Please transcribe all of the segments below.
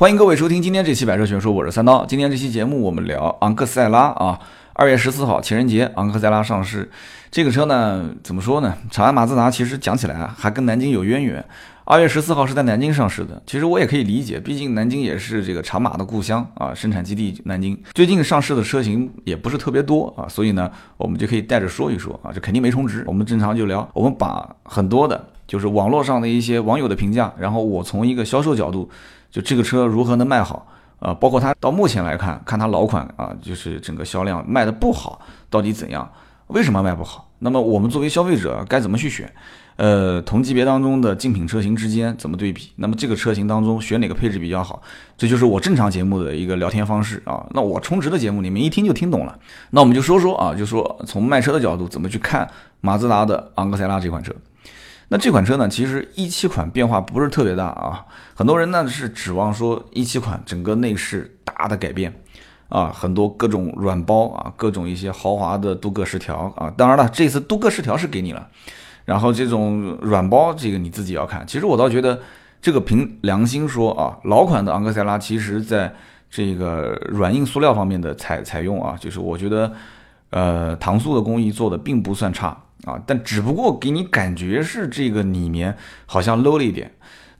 欢迎各位收听今天这期百车全说，我是三刀。今天这期节目我们聊昂克赛拉啊，二月十四号情人节，昂克赛拉上市。这个车呢，怎么说呢？长安马自达其实讲起来，还跟南京有渊源。二月十四号是在南京上市的，其实我也可以理解，毕竟南京也是这个长马的故乡啊，生产基地南京。最近上市的车型也不是特别多啊，所以呢，我们就可以带着说一说啊，这肯定没充值。我们正常就聊，我们把很多的，就是网络上的一些网友的评价，然后我从一个销售角度。就这个车如何能卖好啊？包括它到目前来看，看它老款啊，就是整个销量卖的不好，到底怎样？为什么卖不好？那么我们作为消费者该怎么去选？呃，同级别当中的竞品车型之间怎么对比？那么这个车型当中选哪个配置比较好？这就是我正常节目的一个聊天方式啊。那我充值的节目你们一听就听懂了。那我们就说说啊，就说从卖车的角度怎么去看马自达的昂克赛拉这款车。那这款车呢，其实一七款变化不是特别大啊，很多人呢是指望说一七款整个内饰大的改变啊，很多各种软包啊，各种一些豪华的镀铬饰条啊，当然了，这次镀铬饰条是给你了，然后这种软包这个你自己要看。其实我倒觉得这个凭良心说啊，老款的昂克赛拉其实在这个软硬塑料方面的采采用啊，就是我觉得呃搪塑的工艺做的并不算差。啊，但只不过给你感觉是这个里面好像 low 了一点。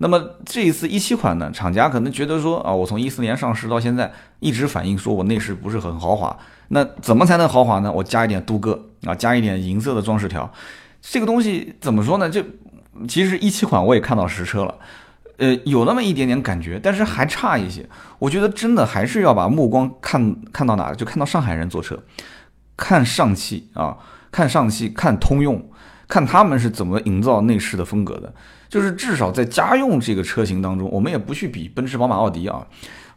那么这一次一七款呢，厂家可能觉得说啊，我从一四年上市到现在，一直反映说我内饰不是很豪华。那怎么才能豪华呢？我加一点镀铬啊，加一点银色的装饰条。这个东西怎么说呢？就其实一七款我也看到实车了，呃，有那么一点点感觉，但是还差一些。我觉得真的还是要把目光看看到哪，就看到上海人坐车，看上汽啊。看上汽，看通用，看他们是怎么营造内饰的风格的。就是至少在家用这个车型当中，我们也不去比奔驰、宝马、奥迪啊，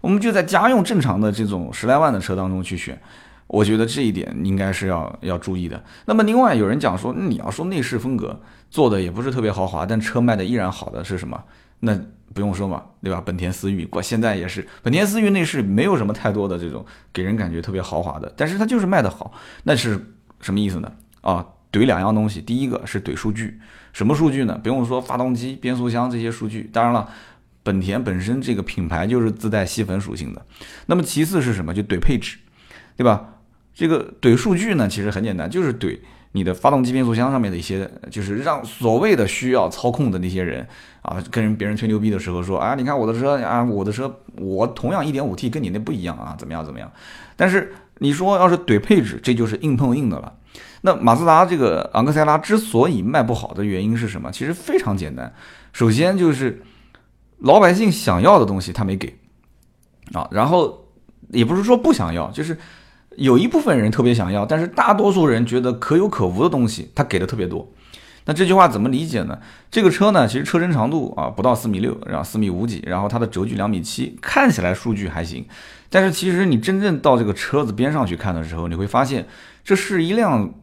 我们就在家用正常的这种十来万的车当中去选。我觉得这一点应该是要要注意的。那么另外有人讲说，你要说内饰风格做的也不是特别豪华，但车卖的依然好的是什么？那不用说嘛，对吧？本田思域，我现在也是本田思域内饰没有什么太多的这种给人感觉特别豪华的，但是它就是卖的好，那是什么意思呢？啊，怼两样东西，第一个是怼数据，什么数据呢？不用说，发动机、变速箱这些数据。当然了，本田本身这个品牌就是自带吸粉属性的。那么其次是什么？就怼配置，对吧？这个怼数据呢，其实很简单，就是怼你的发动机、变速箱上面的一些，就是让所谓的需要操控的那些人啊，跟人别人吹牛逼的时候说啊，你看我的车啊，我的车我同样一点五 T 跟你那不一样啊，怎么样怎么样？但是你说要是怼配置，这就是硬碰硬的了。那马自达这个昂克赛拉之所以卖不好的原因是什么？其实非常简单，首先就是老百姓想要的东西他没给啊，然后也不是说不想要，就是有一部分人特别想要，但是大多数人觉得可有可无的东西他给的特别多。那这句话怎么理解呢？这个车呢，其实车身长度啊不到四米六，然后四米五几，然后它的轴距两米七，看起来数据还行，但是其实你真正到这个车子边上去看的时候，你会发现这是一辆。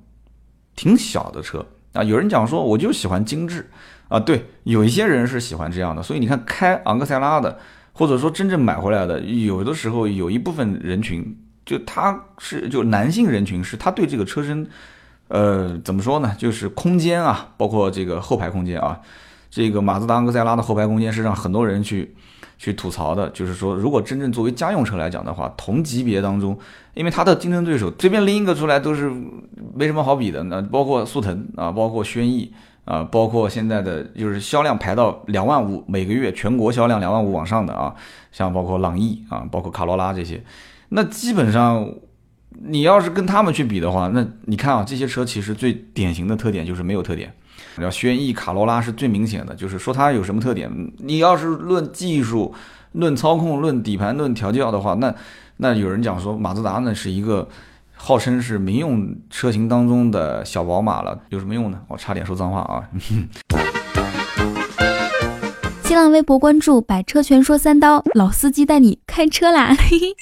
挺小的车啊，有人讲说我就喜欢精致啊，对，有一些人是喜欢这样的，所以你看开昂克赛拉的，或者说真正买回来的，有的时候有一部分人群，就他是就男性人群是他对这个车身，呃，怎么说呢，就是空间啊，包括这个后排空间啊，这个马自达昂克赛拉的后排空间是让很多人去。去吐槽的，就是说，如果真正作为家用车来讲的话，同级别当中，因为它的竞争对手随便拎一个出来都是没什么好比的。那包括速腾啊，包括轩逸啊，包括现在的就是销量排到两万五每个月全国销量两万五往上的啊，像包括朗逸啊，包括卡罗拉这些，那基本上你要是跟他们去比的话，那你看啊，这些车其实最典型的特点就是没有特点。要轩逸、卡罗拉是最明显的，就是说它有什么特点？你要是论技术、论操控、论底盘、论调教的话，那那有人讲说马自达呢是一个号称是民用车型当中的小宝马了，有什么用呢？我差点说脏话啊！新浪微博关注“百车全说三刀”，老司机带你开车啦！嘿 嘿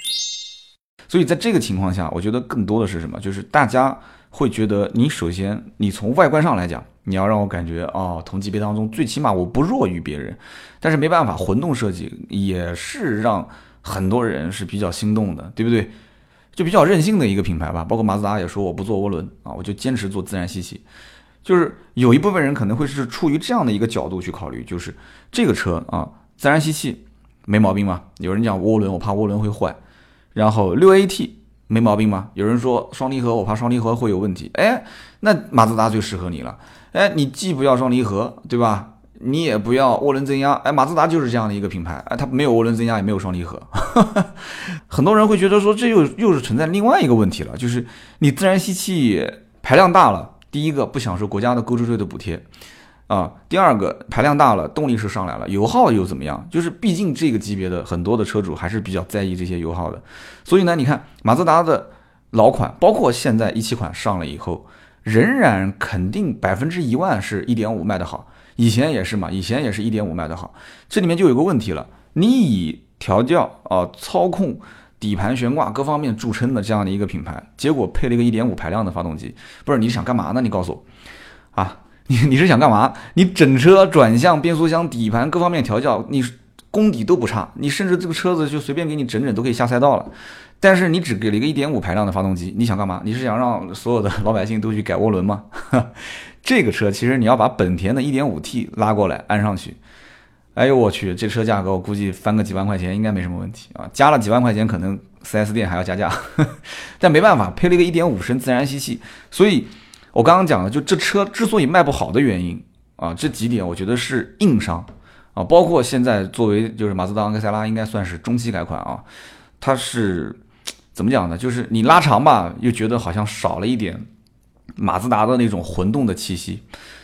所以在这个情况下，我觉得更多的是什么？就是大家会觉得，你首先你从外观上来讲。你要让我感觉哦，同级别当中最起码我不弱于别人，但是没办法，混动设计也是让很多人是比较心动的，对不对？就比较任性的一个品牌吧。包括马自达也说我不做涡轮啊，我就坚持做自然吸气。就是有一部分人可能会是出于这样的一个角度去考虑，就是这个车啊，自然吸气，没毛病吗？有人讲涡轮，我怕涡轮会坏。然后六 AT 没毛病吗？有人说双离合，我怕双离合会有问题。哎，那马自达最适合你了。哎，你既不要双离合，对吧？你也不要涡轮增压。哎，马自达就是这样的一个品牌。哎，它没有涡轮增压，也没有双离合。很多人会觉得说，这又又是存在另外一个问题了，就是你自然吸气排量大了，第一个不享受国家的购置税的补贴。啊，第二个排量大了，动力是上来了，油耗又怎么样？就是毕竟这个级别的很多的车主还是比较在意这些油耗的，所以呢，你看马自达的老款，包括现在一七款上了以后，仍然肯定百分之一万是一点五卖的好，以前也是嘛，以前也是一点五卖的好，这里面就有个问题了，你以调教啊、操控、底盘悬挂各方面著称的这样的一个品牌，结果配了一个一点五排量的发动机，不是你想干嘛呢？你告诉我，啊？你你是想干嘛？你整车转向、变速箱、底盘各方面调教，你功底都不差，你甚至这个车子就随便给你整整都可以下赛道了。但是你只给了一个1.5排量的发动机，你想干嘛？你是想让所有的老百姓都去改涡轮吗？这个车其实你要把本田的 1.5T 拉过来安上去，哎呦我去，这车价格我估计翻个几万块钱应该没什么问题啊，加了几万块钱可能 4S 店还要加价，但没办法，配了一个1.5升自然吸气，所以。我刚刚讲的，就这车之所以卖不好的原因啊，这几点我觉得是硬伤啊，包括现在作为就是马自达昂克赛拉应该算是中期改款啊，它是怎么讲呢？就是你拉长吧，又觉得好像少了一点马自达的那种混动的气息，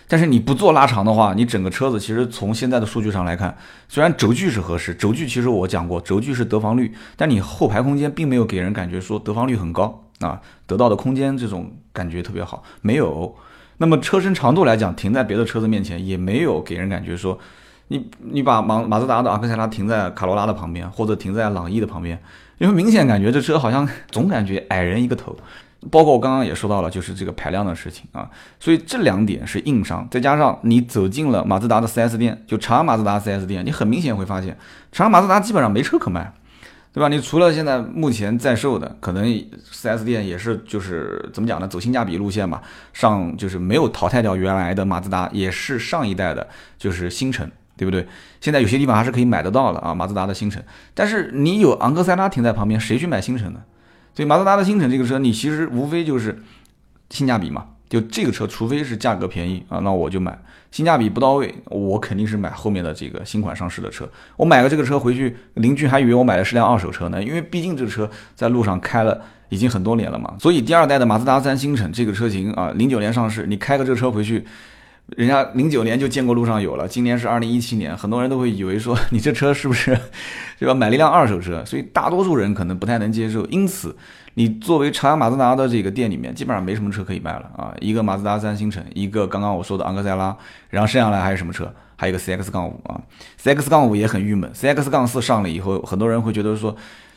但是你不做拉长的话，你整个车子其实从现在的数据上来看，虽然轴距是合适，轴距其实我讲过，轴距是得房率，但你后排空间并没有给人感觉说得房率很高。啊，得到的空间这种感觉特别好，没有。那么车身长度来讲，停在别的车子面前也没有给人感觉说，你你把马马自达的阿克赛拉停在卡罗拉的旁边，或者停在朗逸的旁边，因为明显感觉这车好像 总感觉矮人一个头。包括我刚刚也说到了，就是这个排量的事情啊，所以这两点是硬伤。再加上你走进了马自达的 4S 店，就长安马自达 4S 店，你很明显会发现，长安马自达基本上没车可卖。对吧？你除了现在目前在售的，可能 4S 店也是就是怎么讲呢？走性价比路线嘛，上就是没有淘汰掉原来的马自达，也是上一代的，就是星辰，对不对？现在有些地方还是可以买得到的啊，马自达的星辰。但是你有昂克赛拉停在旁边，谁去买星辰呢？所以马自达的星辰这个车，你其实无非就是性价比嘛。就这个车，除非是价格便宜啊，那我就买。性价比不到位，我肯定是买后面的这个新款上市的车。我买个这个车回去，邻居还以为我买的是辆二手车呢，因为毕竟这车在路上开了已经很多年了嘛。所以第二代的马自达三星辰这个车型啊，零九年上市，你开个这个车回去，人家零九年就见过路上有了，今年是二零一七年，很多人都会以为说 你这车是不是 对吧？买了一辆二手车，所以大多数人可能不太能接受，因此。你作为长安马自达的这个店里面，基本上没什么车可以卖了啊！一个马自达三星辰，一个刚刚我说的昂克赛拉，然后剩下来还有什么车？还有一个 CX 杠五啊，CX 杠五也很郁闷，CX 杠四上了以后，很多人会觉得说，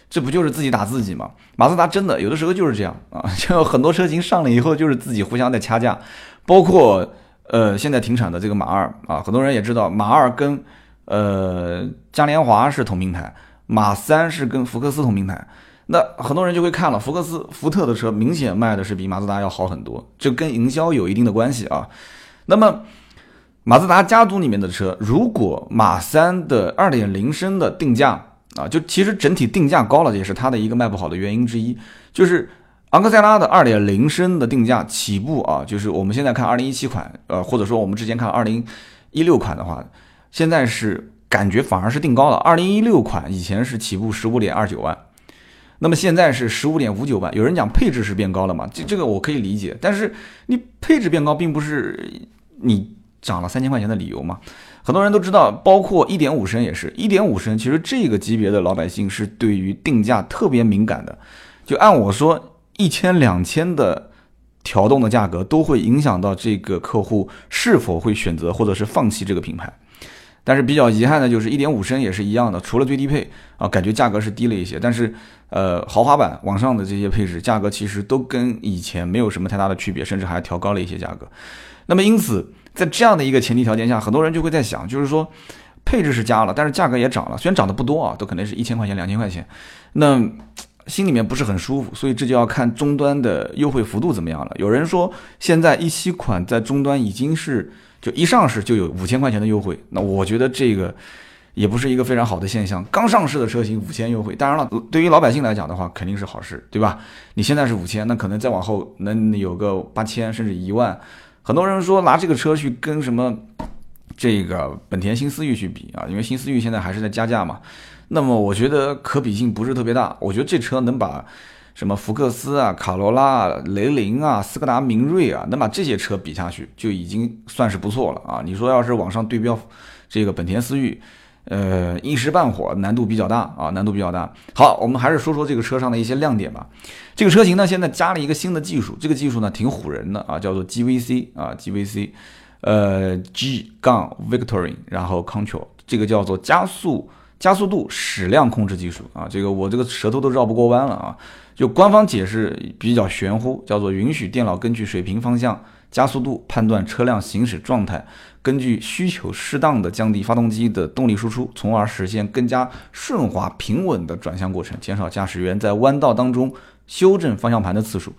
这不就是自己打自己吗？马自达真的有的时候就是这样啊，就很多车型上了以后就是自己互相在掐架，包括呃现在停产的这个马二啊，很多人也知道马二跟呃嘉年华是同平台，马三是跟福克斯同平台。那很多人就会看了，福克斯、福特的车明显卖的是比马自达要好很多，这跟营销有一定的关系啊。那么，马自达家族里面的车，如果马三的二点零升的定价啊，就其实整体定价高了，也是它的一个卖不好的原因之一。就是昂克赛拉的二点零升的定价起步啊，就是我们现在看二零一七款，呃，或者说我们之前看二零一六款的话，现在是感觉反而是定高了。二零一六款以前是起步十五点二九万。那么现在是十五点五九万，有人讲配置是变高了嘛？这这个我可以理解，但是你配置变高并不是你涨了三千块钱的理由嘛？很多人都知道，包括一点五升也是一点五升，其实这个级别的老百姓是对于定价特别敏感的。就按我说，一千两千的调动的价格都会影响到这个客户是否会选择或者是放弃这个品牌。但是比较遗憾的就是一点五升也是一样的，除了最低配啊，感觉价格是低了一些，但是呃豪华版往上的这些配置价格其实都跟以前没有什么太大的区别，甚至还调高了一些价格。那么因此在这样的一个前提条件下，很多人就会在想，就是说配置是加了，但是价格也涨了，虽然涨得不多啊，都可能是一千块钱、两千块钱，那 心里面不是很舒服，所以这就要看终端的优惠幅度怎么样了。有人说现在一七款在终端已经是。就一上市就有五千块钱的优惠，那我觉得这个也不是一个非常好的现象。刚上市的车型五千优惠，当然了，对于老百姓来讲的话，肯定是好事，对吧？你现在是五千，那可能再往后能有个八千甚至一万。很多人说拿这个车去跟什么这个本田新思域去比啊，因为新思域现在还是在加价嘛。那么我觉得可比性不是特别大。我觉得这车能把什么福克斯啊、卡罗拉啊、雷凌啊、斯柯达明锐啊，能把这些车比下去，就已经算是不错了啊。你说要是往上对标这个本田思域，呃，一时半会儿难度比较大啊，难度比较大。好，我们还是说说这个车上的一些亮点吧。这个车型呢，现在加了一个新的技术，这个技术呢挺唬人的啊，叫做 GVC 啊，GVC，呃，G 杠 Victory，然后 Control，这个叫做加速。加速度矢量控制技术啊，这个我这个舌头都绕不过弯了啊！就官方解释比较玄乎，叫做允许电脑根据水平方向、加速度判断车辆行驶状态，根据需求适当的降低发动机的动力输出，从而实现更加顺滑平稳的转向过程，减少驾驶员在弯道当中修正方向盘的次数。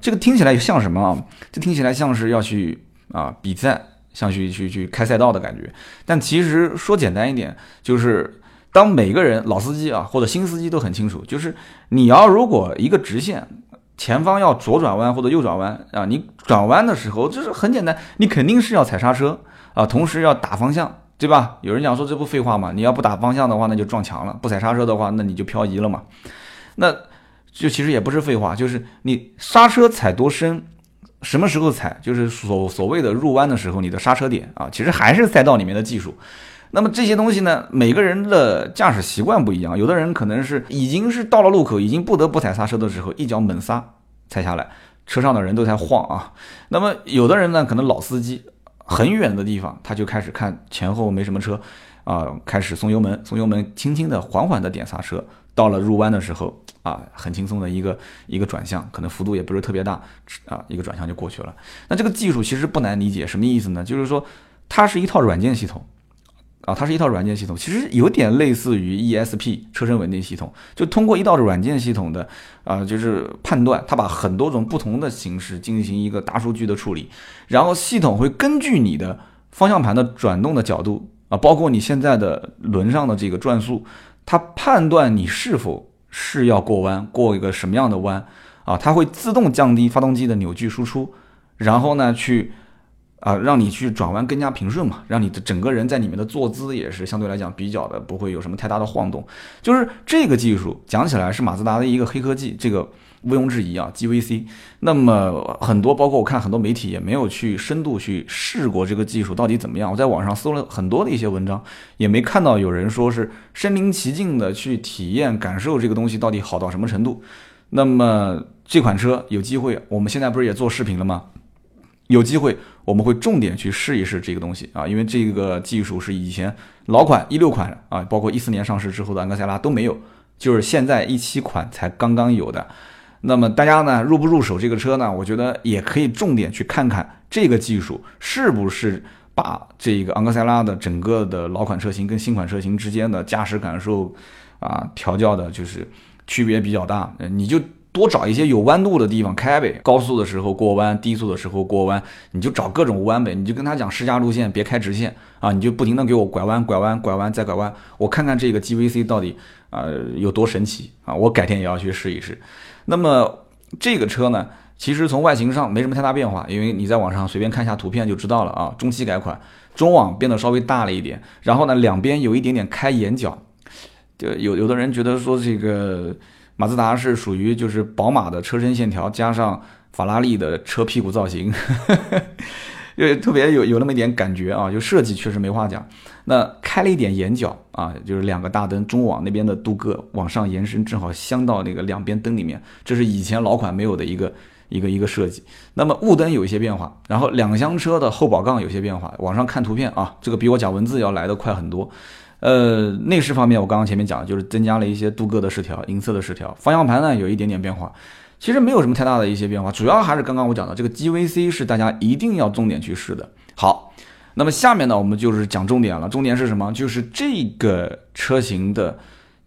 这个听起来像什么啊？这听起来像是要去啊比赛，像去去去开赛道的感觉。但其实说简单一点，就是。当每个人老司机啊，或者新司机都很清楚，就是你要如果一个直线前方要左转弯或者右转弯啊，你转弯的时候就是很简单，你肯定是要踩刹车啊，同时要打方向，对吧？有人讲说这不废话吗？你要不打方向的话，那就撞墙了；不踩刹车的话，那你就漂移了嘛。那就其实也不是废话，就是你刹车踩多深，什么时候踩，就是所所谓的入弯的时候你的刹车点啊，其实还是赛道里面的技术。那么这些东西呢，每个人的驾驶习惯不一样，有的人可能是已经是到了路口，已经不得不踩刹车的时候，一脚猛刹踩下来，车上的人都在晃啊。那么有的人呢，可能老司机，很远的地方他就开始看前后没什么车，啊，开始松油门，松油门，轻轻的、缓缓的点刹车，到了入弯的时候啊，很轻松的一个一个转向，可能幅度也不是特别大，啊，一个转向就过去了。那这个技术其实不难理解，什么意思呢？就是说它是一套软件系统。啊，它是一套软件系统，其实有点类似于 ESP 车身稳定系统，就通过一道软件系统的啊，就是判断，它把很多种不同的形式进行一个大数据的处理，然后系统会根据你的方向盘的转动的角度啊，包括你现在的轮上的这个转速，它判断你是否是要过弯，过一个什么样的弯啊，它会自动降低发动机的扭矩输出，然后呢去。啊，让你去转弯更加平顺嘛，让你的整个人在里面的坐姿也是相对来讲比较的不会有什么太大的晃动。就是这个技术讲起来是马自达的一个黑科技，这个毋庸置疑啊，GVC。那么很多包括我看很多媒体也没有去深度去试过这个技术到底怎么样。我在网上搜了很多的一些文章，也没看到有人说是身临其境的去体验感受这个东西到底好到什么程度。那么这款车有机会，我们现在不是也做视频了吗？有机会我们会重点去试一试这个东西啊，因为这个技术是以前老款一六款啊，包括一四年上市之后的昂克赛拉都没有，就是现在一七款才刚刚有的。那么大家呢入不入手这个车呢？我觉得也可以重点去看看这个技术是不是把这个昂克赛拉的整个的老款车型跟新款车型之间的驾驶感受啊调教的，就是区别比较大，你就。多找一些有弯度的地方开呗，高速的时候过弯，低速的时候过弯，你就找各种弯呗，你就跟他讲试驾路线，别开直线啊，你就不停的给我拐弯、拐弯、拐弯再拐弯，我看看这个 GVC 到底啊有多神奇啊，我改天也要去试一试。那么这个车呢，其实从外形上没什么太大变化，因为你在网上随便看一下图片就知道了啊，中期改款，中网变得稍微大了一点，然后呢两边有一点点开眼角，就有有的人觉得说这个。马自达是属于就是宝马的车身线条加上法拉利的车屁股造型，就特别有有那么一点感觉啊，就设计确实没话讲。那开了一点眼角啊，就是两个大灯中网那边的镀铬往上延伸，正好镶到那个两边灯里面，这是以前老款没有的一个一个一个设计。那么雾灯有一些变化，然后两厢车的后保杠有些变化，网上看图片啊，这个比我讲文字要来的快很多。呃，内饰方面，我刚刚前面讲的就是增加了一些镀铬的饰条、银色的饰条。方向盘呢，有一点点变化，其实没有什么太大的一些变化，主要还是刚刚我讲的这个 GVC 是大家一定要重点去试的。好，那么下面呢，我们就是讲重点了。重点是什么？就是这个车型的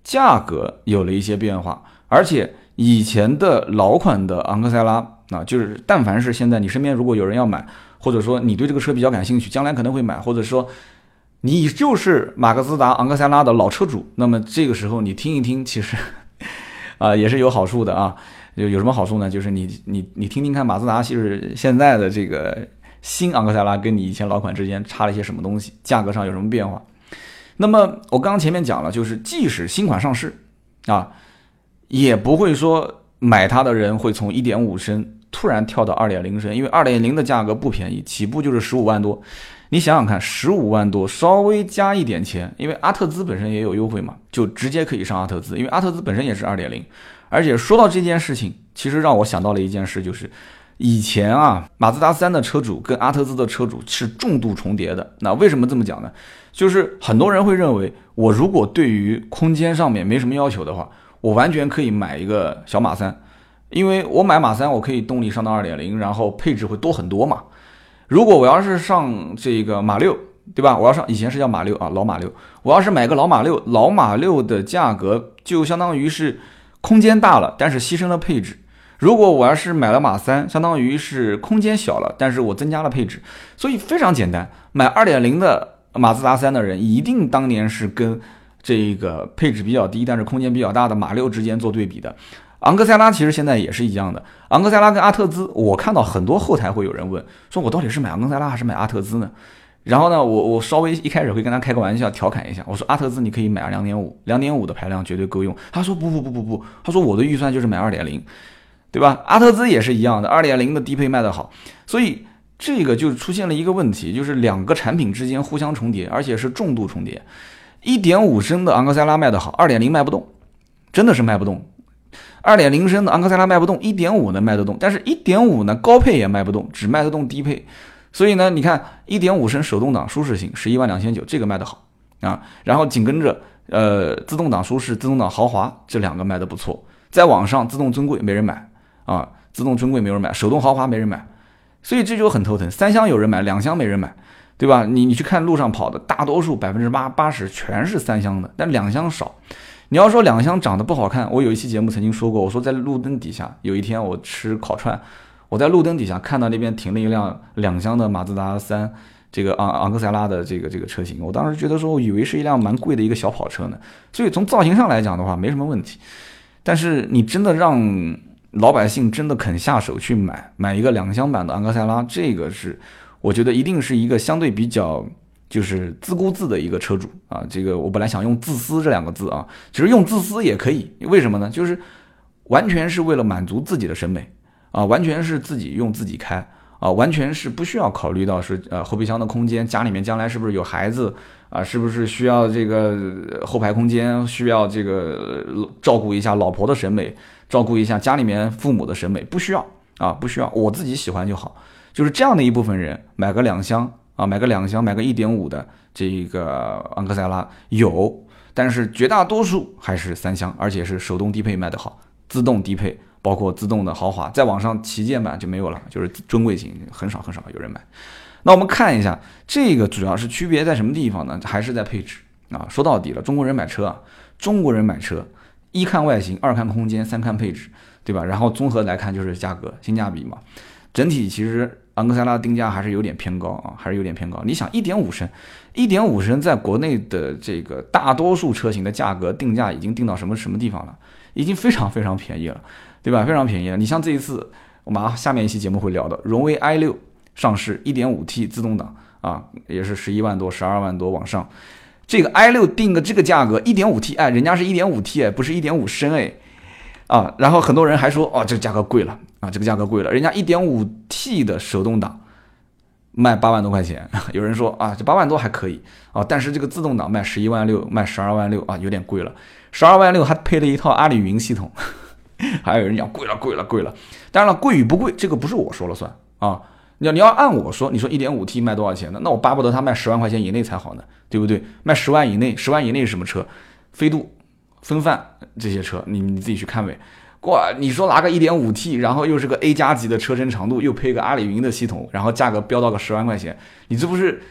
价格有了一些变化，而且以前的老款的昂克赛拉啊，就是但凡是现在你身边如果有人要买，或者说你对这个车比较感兴趣，将来可能会买，或者说。你就是马自达昂克赛拉的老车主，那么这个时候你听一听，其实 啊也是有好处的啊。有有什么好处呢？就是你你你听听看，马自达是现在的这个新昂克赛拉跟你以前老款之间差了一些什么东西，价格上有什么变化。那么我刚刚前面讲了，就是即使新款上市啊，也不会说买它的人会从1.5升突然跳到2.0升，因为2.0的价格不便宜，起步就是十五万多。你想想看，十五万多，稍微加一点钱，因为阿特兹本身也有优惠嘛，就直接可以上阿特兹，因为阿特兹本身也是2.0。而且说到这件事情，其实让我想到了一件事，就是以前啊，马自达三的车主跟阿特兹的车主是重度重叠的。那为什么这么讲呢？就是很多人会认为，我如果对于空间上面没什么要求的话，我完全可以买一个小马三，因为我买马三，我可以动力上到二点零，然后配置会多很多嘛。如果我要是上这个马六，对吧？我要上以前是叫马六啊，老马六，我要是买个老马六，老马六的价格就相当于是。空间大了，但是牺牲了配置。如果我要是买了马三，相当于是空间小了，但是我增加了配置。所以非常简单，买二点零的马自达三的人，一定当年是跟这个配置比较低，但是空间比较大的马六之间做对比的。昂克赛拉其实现在也是一样的。昂克赛拉跟阿特兹，我看到很多后台会有人问，说我到底是买昂克赛拉还是买阿特兹呢？然后呢，我我稍微一开始会跟他开个玩笑，调侃一下，我说阿特兹你可以买两点五，两点五的排量绝对够用。他说不不不不不，他说我的预算就是买二点零，对吧？阿特兹也是一样的，二点零的低配卖得好，所以这个就出现了一个问题，就是两个产品之间互相重叠，而且是重度重叠。一点五升的昂克赛拉卖得好，二点零卖不动，真的是卖不动。二点零升的昂克赛拉卖不动，一点五呢卖得动，但是一点五呢高配也卖不动，只卖得动低配。所以呢，你看一点五升手动挡舒适型十一万两千九，这个卖得好啊。然后紧跟着，呃，自动挡舒适、自动挡豪华这两个卖得不错。再往上，自动尊贵没人买啊，自动尊贵没人买，手动豪华没人买，所以这就很头疼。三厢有人买，两厢没人买，对吧？你你去看路上跑的，大多数百分之八八十全是三厢的，但两厢少。你要说两厢长得不好看，我有一期节目曾经说过，我说在路灯底下，有一天我吃烤串。我在路灯底下看到那边停了一辆两厢的马自达三，这个昂昂克赛拉的这个这个车型，我当时觉得说，以为是一辆蛮贵的一个小跑车呢。所以从造型上来讲的话，没什么问题。但是你真的让老百姓真的肯下手去买买一个两厢版的昂克赛拉，这个是我觉得一定是一个相对比较就是自顾自的一个车主啊。这个我本来想用自私这两个字啊，其实用自私也可以。为什么呢？就是完全是为了满足自己的审美。啊，完全是自己用自己开啊，完全是不需要考虑到是呃后备箱的空间，家里面将来是不是有孩子啊，是不是需要这个后排空间，需要这个照顾一下老婆的审美，照顾一下家里面父母的审美，不需要啊，不需要，我自己喜欢就好。就是这样的一部分人，买个两厢啊，买个两厢，买个一点五的这个昂克赛拉有，但是绝大多数还是三厢，而且是手动低配卖得好，自动低配。包括自动的豪华，再往上旗舰版就没有了，就是尊贵型，很少很少有人买。那我们看一下，这个主要是区别在什么地方呢？还是在配置啊？说到底了，中国人买车啊，中国人买车，一看外形，二看空间，三看配置，对吧？然后综合来看就是价格，性价比嘛。整体其实昂克赛拉定价还是有点偏高啊，还是有点偏高。你想，一点五升，一点五升在国内的这个大多数车型的价格定价已经定到什么什么地方了？已经非常非常便宜了。对吧？非常便宜了你像这一次，我们下面一期节目会聊的，荣威 i 六上市，1.5T 自动挡啊，也是十一万多、十二万多往上。这个 i 六定个这个价格，1.5T，哎，人家是一点五 T 哎，不是一点五升哎，啊，然后很多人还说，哦，这价格贵了啊，这个价格贵了，人家 1.5T 的手动挡卖八万多块钱，有人说啊，这八万多还可以啊，但是这个自动挡卖十一万六，卖十二万六啊，有点贵了，十二万六还配了一套阿里云系统。还有人讲贵了，贵了，贵了。当然了，贵与不贵，这个不是我说了算啊。你要你要按我说，你说一点五 T 卖多少钱呢？那我巴不得它卖十万块钱以内才好呢，对不对？卖十万以内，十万以内是什么车？飞度、风范这些车，你你自己去看呗。哇，你说拿个一点五 T，然后又是个 A 加级的车身长度，又配个阿里云的系统，然后价格飙到个十万块钱，你这不是？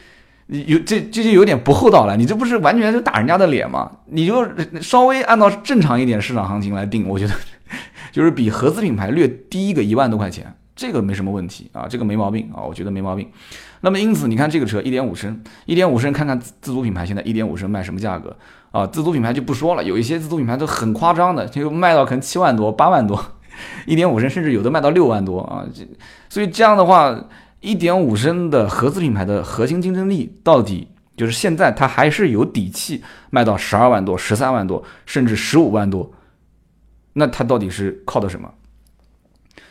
有这这就有点不厚道了，你这不是完全是打人家的脸吗？你就稍微按照正常一点市场行情来定，我觉得就是比合资品牌略低一个一万多块钱，这个没什么问题啊，这个没毛病啊，我觉得没毛病。那么因此，你看这个车一点五升，一点五升，看看自主品牌现在一点五升卖什么价格啊？自主品牌就不说了，有一些自主品牌都很夸张的，就卖到可能七万多、八万多，一点五升甚至有的卖到六万多啊。这所以这样的话，一点五升的合资品牌的核心竞争力到底就是现在它还是有底气卖到十二万多、十三万多，甚至十五万多，那它到底是靠的什么？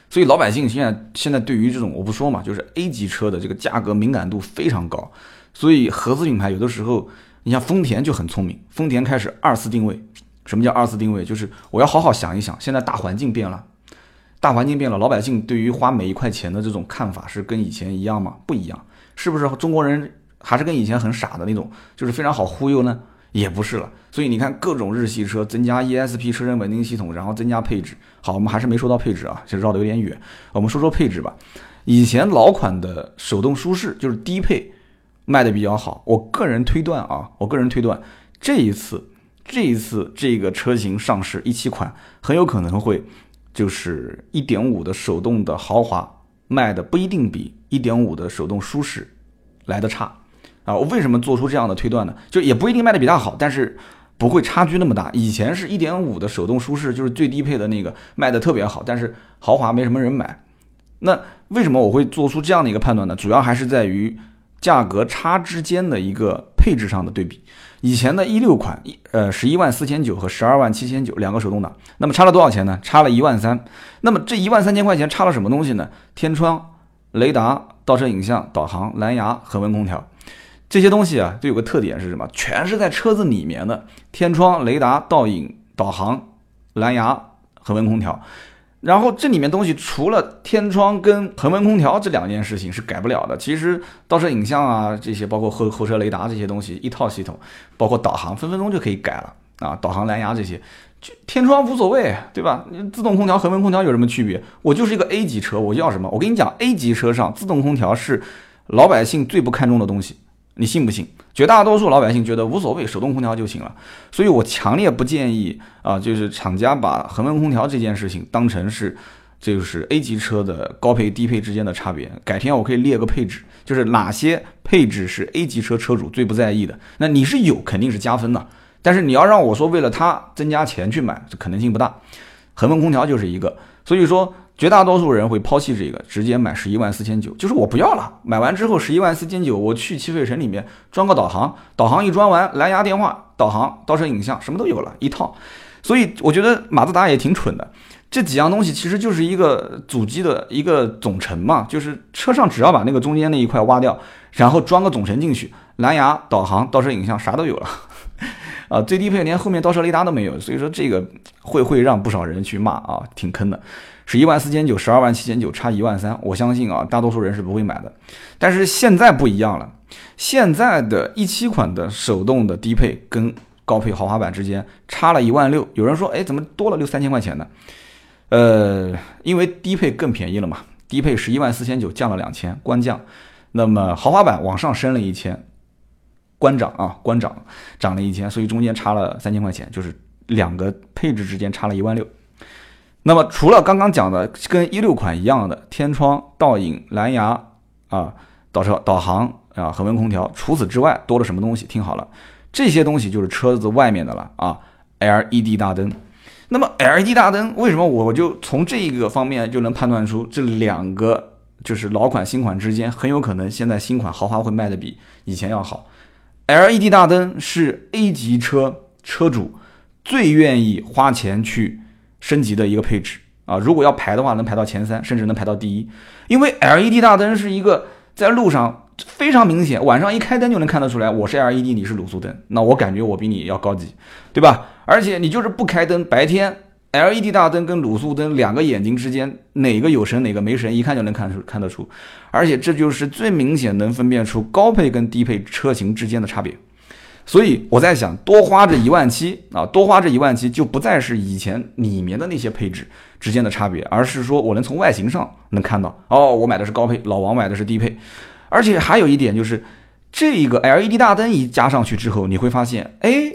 所以老百姓现在现在对于这种我不说嘛，就是 A 级车的这个价格敏感度非常高，所以合资品牌有的时候，你像丰田就很聪明，丰田开始二次定位。什么叫二次定位？就是我要好好想一想，现在大环境变了，大环境变了，老百姓对于花每一块钱的这种看法是跟以前一样吗？不一样，是不是中国人还是跟以前很傻的那种，就是非常好忽悠呢？也不是了，所以你看各种日系车增加 ESP 车身稳定系统，然后增加配置。好，我们还是没说到配置啊，就绕得有点远。我们说说配置吧。以前老款的手动舒适就是低配卖的比较好。我个人推断啊，我个人推断，这一次这一次这个车型上市一七款很有可能会就是一点五的手动的豪华卖的不一定比一点五的手动舒适来的差。啊，我为什么做出这样的推断呢？就也不一定卖的比它好，但是不会差距那么大。以前是一点五的手动舒适，就是最低配的那个卖的特别好，但是豪华没什么人买。那为什么我会做出这样的一个判断呢？主要还是在于价格差之间的一个配置上的对比。以前的一六款，一呃十一万四千九和十二万七千九两个手动挡，那么差了多少钱呢？差了一万三。那么这一万三千块钱差了什么东西呢？天窗、雷达、倒车影像、导航、蓝牙、恒温空调。这些东西啊，都有个特点是什么？全是在车子里面的，天窗、雷达、倒影、导航、蓝牙、恒温空调。然后这里面东西除了天窗跟恒温空调这两件事情是改不了的，其实倒车影像啊这些，包括后后车雷达这些东西一套系统，包括导航分分钟就可以改了啊。导航、蓝牙这些，就天窗无所谓，对吧？自动空调、恒温空调有什么区别？我就是一个 A 级车，我要什么？我跟你讲，A 级车上自动空调是老百姓最不看重的东西。你信不信？绝大多数老百姓觉得无所谓，手动空调就行了。所以我强烈不建议啊，就是厂家把恒温空调这件事情当成是，就是 A 级车的高配低配之间的差别。改天我可以列个配置，就是哪些配置是 A 级车车主最不在意的。那你是有，肯定是加分的。但是你要让我说为了它增加钱去买，这可能性不大。恒温空调就是一个，所以说。绝大多数人会抛弃这个，直接买十一万四千九，就是我不要了。买完之后十一万四千九，我去汽配城里面装个导航，导航一装完，蓝牙电话、导航、倒车影像什么都有了一套。所以我觉得马自达也挺蠢的，这几样东西其实就是一个主机的一个总成嘛，就是车上只要把那个中间那一块挖掉，然后装个总成进去，蓝牙、导航、倒车影像啥都有了。啊，最低配连后面倒车雷达都没有，所以说这个会会让不少人去骂啊，挺坑的。十一万四千九，十二万七千九，差一万三，我相信啊，大多数人是不会买的。但是现在不一样了，现在的一七款的手动的低配跟高配豪华版之间差了一万六。有人说，哎，怎么多了六三千块钱呢？呃，因为低配更便宜了嘛，低配十一万四千九降了两千，官降。那么豪华版往上升了一千，官涨啊，官涨涨了一千，所以中间差了三千块钱，就是两个配置之间差了一万六。那么除了刚刚讲的跟一六款一样的天窗、倒影、蓝牙啊、倒车、导航啊、恒温空调，除此之外多了什么东西？听好了，这些东西就是车子外面的了啊，LED 大灯。那么 LED 大灯为什么我就从这一个方面就能判断出这两个就是老款新款之间很有可能现在新款豪华会卖的比以前要好？LED 大灯是 A 级车车主最愿意花钱去。升级的一个配置啊，如果要排的话，能排到前三，甚至能排到第一。因为 LED 大灯是一个在路上非常明显，晚上一开灯就能看得出来，我是 LED，你是卤素灯，那我感觉我比你要高级，对吧？而且你就是不开灯，白天 LED 大灯跟卤素灯两个眼睛之间哪个有神哪个没神，一看就能看出看得出。而且这就是最明显能分辨出高配跟低配车型之间的差别。所以我在想，多花这一万七啊，多花这一万七，就不再是以前里面的那些配置之间的差别，而是说我能从外形上能看到，哦，我买的是高配，老王买的是低配，而且还有一点就是，这个 LED 大灯一加上去之后，你会发现，哎，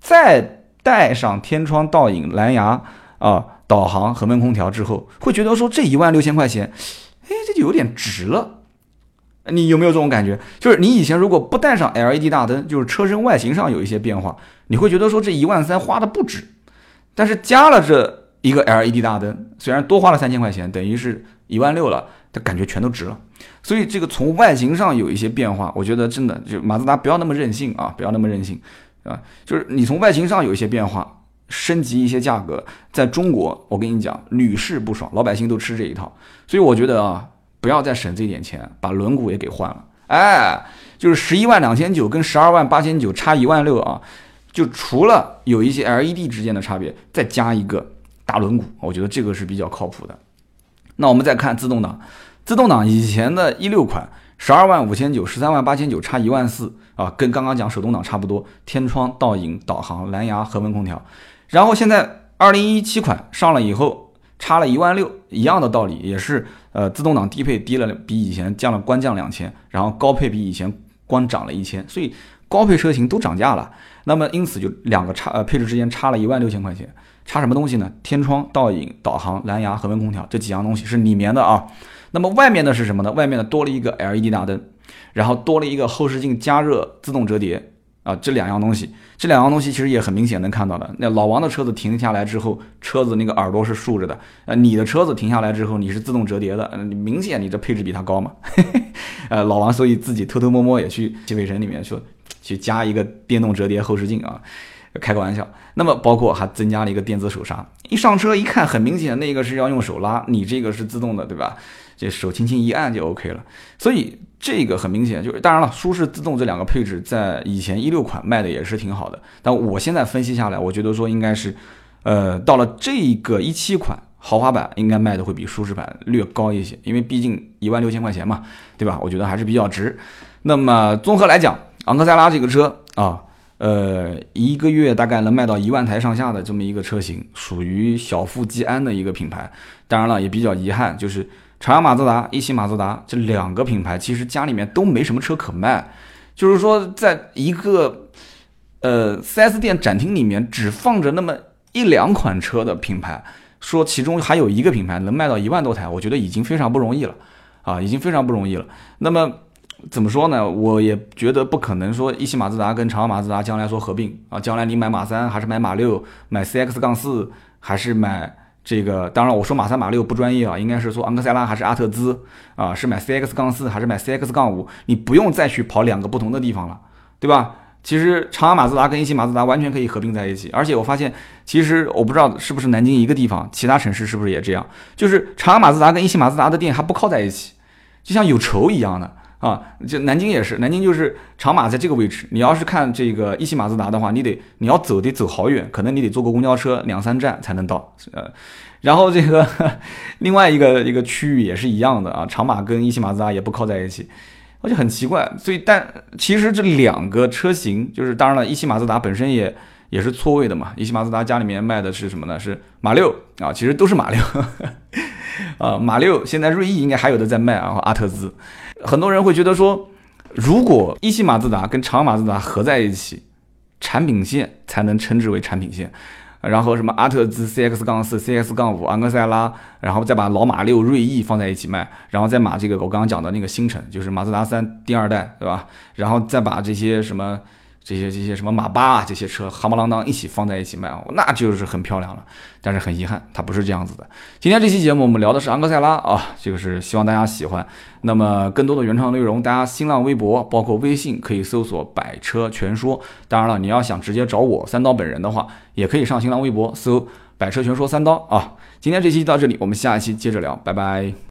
再带上天窗、倒影、蓝牙啊、导航、恒温空调之后，会觉得说这一万六千块钱哎，这就有点值了。你有没有这种感觉？就是你以前如果不带上 LED 大灯，就是车身外形上有一些变化，你会觉得说这一万三花的不值。但是加了这一个 LED 大灯，虽然多花了三千块钱，等于是一万六了，它感觉全都值了。所以这个从外形上有一些变化，我觉得真的就马自达不要那么任性啊，不要那么任性啊，就是你从外形上有一些变化，升级一些价格，在中国我跟你讲屡试不爽，老百姓都吃这一套。所以我觉得啊。不要再省这点钱，把轮毂也给换了。哎，就是十一万两千九跟十二万八千九差一万六啊，就除了有一些 LED 之间的差别，再加一个大轮毂，我觉得这个是比较靠谱的。那我们再看自动挡，自动挡以前的一六款十二万五千九、十三万八千九差一万四啊，跟刚刚讲手动挡差不多，天窗、倒影、导航、蓝牙、恒温空调。然后现在二零一七款上了以后，差了一万六，一样的道理，也是。呃，自动挡低配低了，比以前降了官降两千，然后高配比以前光涨了一千，所以高配车型都涨价了。那么因此就两个差呃配置之间差了一万六千块钱，差什么东西呢？天窗、倒影、导航、蓝牙、恒温空调这几样东西是里面的啊。那么外面的是什么呢？外面的多了一个 LED 大灯，然后多了一个后视镜加热自动折叠。啊，这两样东西，这两样东西其实也很明显能看到的。那老王的车子停下来之后，车子那个耳朵是竖着的。呃，你的车子停下来之后，你是自动折叠的。嗯，明显你这配置比他高嘛。呃，老王所以自己偷偷摸摸也去汽配城里面说，去加一个电动折叠后视镜啊，开个玩笑。那么包括还增加了一个电子手刹，一上车一看，很明显那个是要用手拉，你这个是自动的，对吧？这手轻轻一按就 OK 了。所以。这个很明显，就是当然了，舒适自动这两个配置在以前一六款卖的也是挺好的，但我现在分析下来，我觉得说应该是，呃，到了这个一七款豪华版应该卖的会比舒适版略高一些，因为毕竟一万六千块钱嘛，对吧？我觉得还是比较值。那么综合来讲，昂克赛拉这个车啊，呃，一个月大概能卖到一万台上下的这么一个车型，属于小富即安的一个品牌。当然了，也比较遗憾，就是。长安马自达、一汽马自达这两个品牌，其实家里面都没什么车可卖，就是说，在一个呃 4S 店展厅里面，只放着那么一两款车的品牌，说其中还有一个品牌能卖到一万多台，我觉得已经非常不容易了啊，已经非常不容易了。那么怎么说呢？我也觉得不可能说一汽马自达跟长安马自达将来说合并啊，将来你买马三还是买马六，买 CX 杠四还是买。这个当然，我说马三马六不专业啊，应该是说昂克赛拉还是阿特兹啊，是买 CX 杠四还是买 CX 杠五？你不用再去跑两个不同的地方了，对吧？其实长安马自达跟一汽马自达完全可以合并在一起，而且我发现，其实我不知道是不是南京一个地方，其他城市是不是也这样？就是长安马自达跟一汽马自达的店还不靠在一起，就像有仇一样的。啊，就南京也是，南京就是长马在这个位置。你要是看这个一汽马自达的话，你得你要走得走好远，可能你得坐个公交车两三站才能到。呃，然后这个另外一个一个区域也是一样的啊，长马跟一汽马自达也不靠在一起，而且很奇怪。所以，但其实这两个车型，就是当然了，一汽马自达本身也也是错位的嘛。一汽马自达家里面卖的是什么呢？是马六啊，其实都是马六。啊，马六现在锐意应该还有的在卖啊，阿特兹。很多人会觉得说，如果一汽马自达跟长安马自达合在一起，产品线才能称之为产品线。然后什么阿特兹 CX 杠四、CX 杠五、昂克赛拉，然后再把老马六、锐意放在一起卖，然后再把这个我刚刚讲的那个星辰，就是马自达三第二代，对吧？然后再把这些什么。这些这些什么马八啊，这些车夯不啷当一起放在一起卖啊，那就是很漂亮了。但是很遗憾，它不是这样子的。今天这期节目我们聊的是昂克赛拉啊，这个是希望大家喜欢。那么更多的原创内容，大家新浪微博包括微信可以搜索“百车全说”。当然了，你要想直接找我三刀本人的话，也可以上新浪微博搜“百车全说三刀”啊。今天这期到这里，我们下一期接着聊，拜拜。